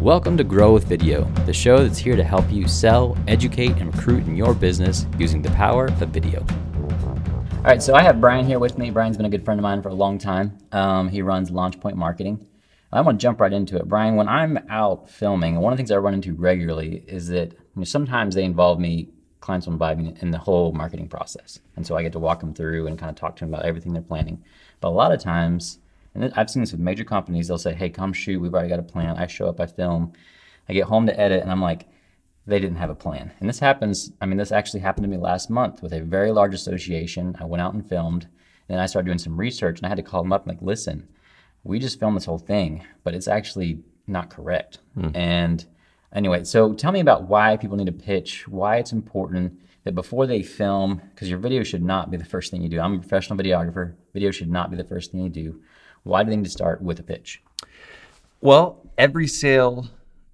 Welcome to Grow with Video, the show that's here to help you sell, educate, and recruit in your business using the power of video. All right, so I have Brian here with me. Brian's been a good friend of mine for a long time. Um, he runs Launchpoint Marketing. I want to jump right into it. Brian, when I'm out filming, one of the things I run into regularly is that you know, sometimes they involve me, clients will involve me in the whole marketing process. And so I get to walk them through and kind of talk to them about everything they're planning. But a lot of times, and I've seen this with major companies, they'll say, hey, come shoot, we've already got a plan. I show up, I film, I get home to edit, and I'm like, they didn't have a plan. And this happens, I mean, this actually happened to me last month with a very large association. I went out and filmed, and then I started doing some research, and I had to call them up and like, listen, we just filmed this whole thing, but it's actually not correct. Hmm. And anyway, so tell me about why people need to pitch, why it's important that before they film, because your video should not be the first thing you do. I'm a professional videographer. Video should not be the first thing you do. Why do they need to start with a pitch? Well, every sale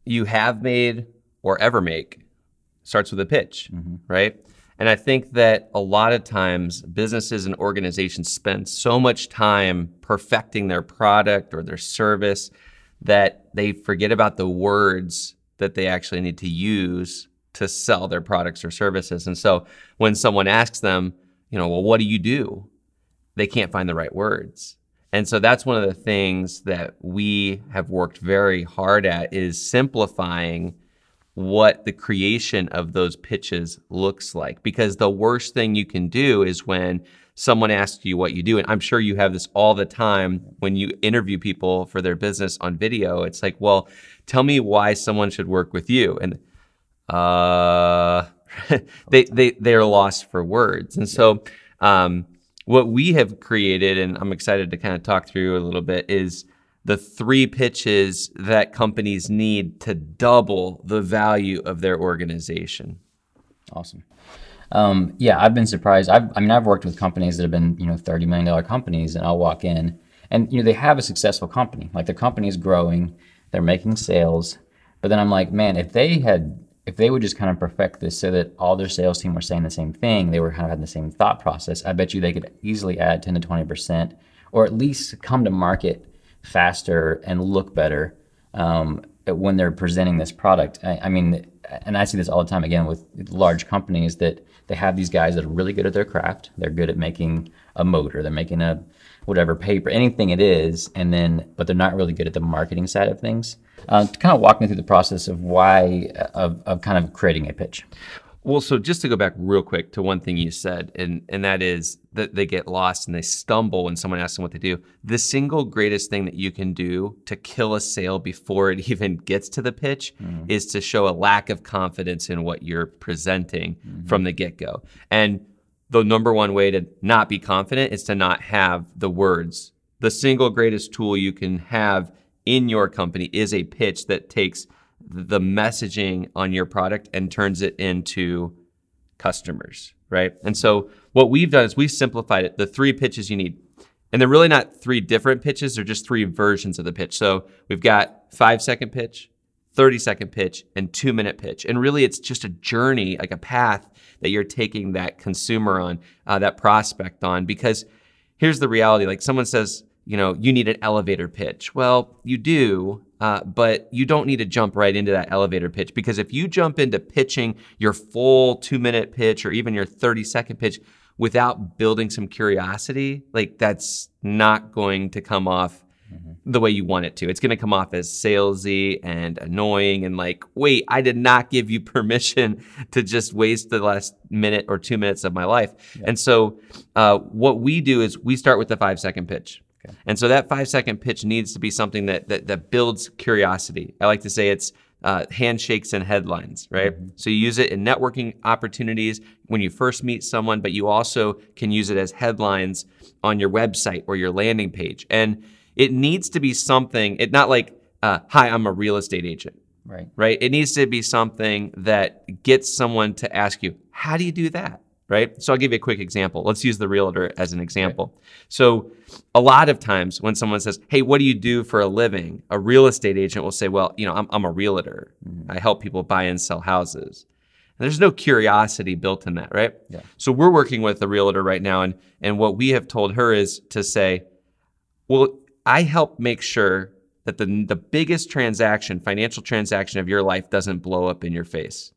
you have made or ever make starts with a pitch, mm-hmm. right? And I think that a lot of times businesses and organizations spend so much time perfecting their product or their service that they forget about the words that they actually need to use to sell their products or services. And so when someone asks them, you know, well, what do you do? They can't find the right words. And so that's one of the things that we have worked very hard at is simplifying what the creation of those pitches looks like. Because the worst thing you can do is when someone asks you what you do. And I'm sure you have this all the time when you interview people for their business on video. It's like, well, tell me why someone should work with you. And uh, they, they, they're lost for words. And so, um, what we have created, and I'm excited to kind of talk through a little bit, is the three pitches that companies need to double the value of their organization. Awesome. Um, yeah, I've been surprised. I've, I mean, I've worked with companies that have been, you know, thirty million dollar companies, and I'll walk in, and you know, they have a successful company. Like the company is growing, they're making sales, but then I'm like, man, if they had if they would just kind of perfect this so that all their sales team were saying the same thing, they were kind of having the same thought process, I bet you they could easily add 10 to 20%, or at least come to market faster and look better um, when they're presenting this product. I, I, mean, and I see this all the time again with large companies that they have these guys that are really good at their craft. They're good at making a motor, they're making a whatever paper, anything it is, and then but they're not really good at the marketing side of things. Uh, to kind of walk me through the process of why of, of kind of creating a pitch. Well, so just to go back real quick to one thing you said, and and that is that they get lost and they stumble when someone asks them what they do. The single greatest thing that you can do to kill a sale before it even gets to the pitch mm-hmm. is to show a lack of confidence in what you're presenting mm-hmm. from the get go. And the number one way to not be confident is to not have the words. The single greatest tool you can have in your company is a pitch that takes the messaging on your product and turns it into customers, right? And so what we've done is we've simplified it. The three pitches you need. And they're really not three different pitches, they're just three versions of the pitch. So we've got five second pitch, 30 second pitch, and two minute pitch. And really, it's just a journey, like a path that you're taking that consumer on, uh, that prospect on. Because here's the reality like someone says, you know, you need an elevator pitch. Well, you do, uh, but you don't need to jump right into that elevator pitch because if you jump into pitching your full two minute pitch or even your 30 second pitch without building some curiosity, like that's not going to come off mm-hmm. the way you want it to. It's going to come off as salesy and annoying and like, wait, I did not give you permission to just waste the last minute or two minutes of my life. Yeah. And so, uh, what we do is we start with the five second pitch. Okay. And so that five second pitch needs to be something that, that, that builds curiosity. I like to say it's uh, handshakes and headlines, right? Mm-hmm. So you use it in networking opportunities when you first meet someone, but you also can use it as headlines on your website or your landing page. And it needs to be something, it not like, uh, hi, I'm a real estate agent. Right. Right. It needs to be something that gets someone to ask you, how do you do that? Right. So I'll give you a quick example. Let's use the realtor as an example. Right. So a lot of times when someone says, Hey, what do you do for a living? A real estate agent will say, Well, you know, I'm, I'm a realtor. Mm-hmm. I help people buy and sell houses. And there's no curiosity built in that, right? Yeah. So we're working with a realtor right now, and and what we have told her is to say, well, I help make sure that the, the biggest transaction, financial transaction of your life doesn't blow up in your face.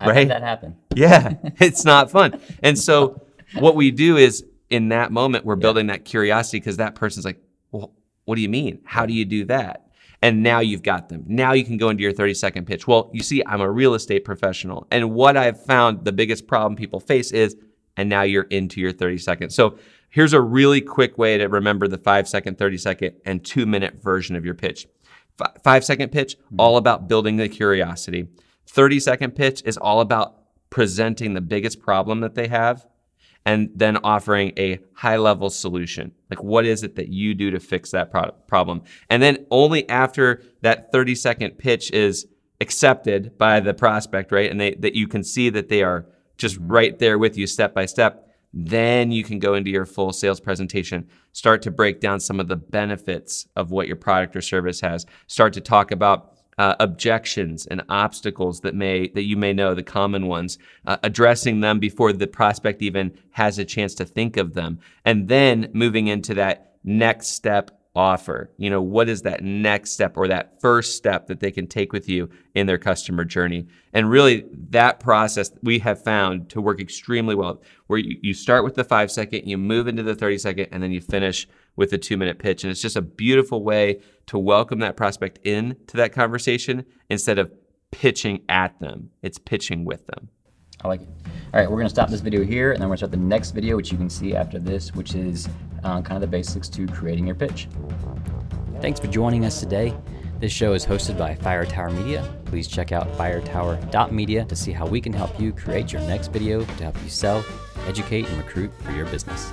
I Right? that happen. Yeah, it's not fun. And so what we do is in that moment, we're building that curiosity because that person's like, well, what do you mean? How do you do that? And now you've got them. Now you can go into your 30 second pitch. Well, you see, I'm a real estate professional. And what I've found the biggest problem people face is, and now you're into your 30 seconds. So here's a really quick way to remember the five second, 30 second, and two minute version of your pitch. F- five second pitch, hmm. all about building the curiosity. 30 second pitch is all about presenting the biggest problem that they have and then offering a high level solution. Like, what is it that you do to fix that pro- problem? And then only after that 30 second pitch is accepted by the prospect, right? And they, that you can see that they are just right there with you step by step. Then you can go into your full sales presentation, start to break down some of the benefits of what your product or service has, start to talk about uh, objections and obstacles that may that you may know the common ones uh, addressing them before the prospect even has a chance to think of them. And then moving into that next step offer. You know what is that next step or that first step that they can take with you in their customer journey? And really that process we have found to work extremely well where you, you start with the five second you move into the 30 second and then you finish with a two minute pitch and it's just a beautiful way to welcome that prospect in to that conversation instead of pitching at them it's pitching with them I like it. All right, we're gonna stop this video here, and then we're gonna start the next video, which you can see after this, which is uh, kind of the basics to creating your pitch. Thanks for joining us today. This show is hosted by Fire Tower Media. Please check out firetower.media to see how we can help you create your next video to help you sell, educate, and recruit for your business.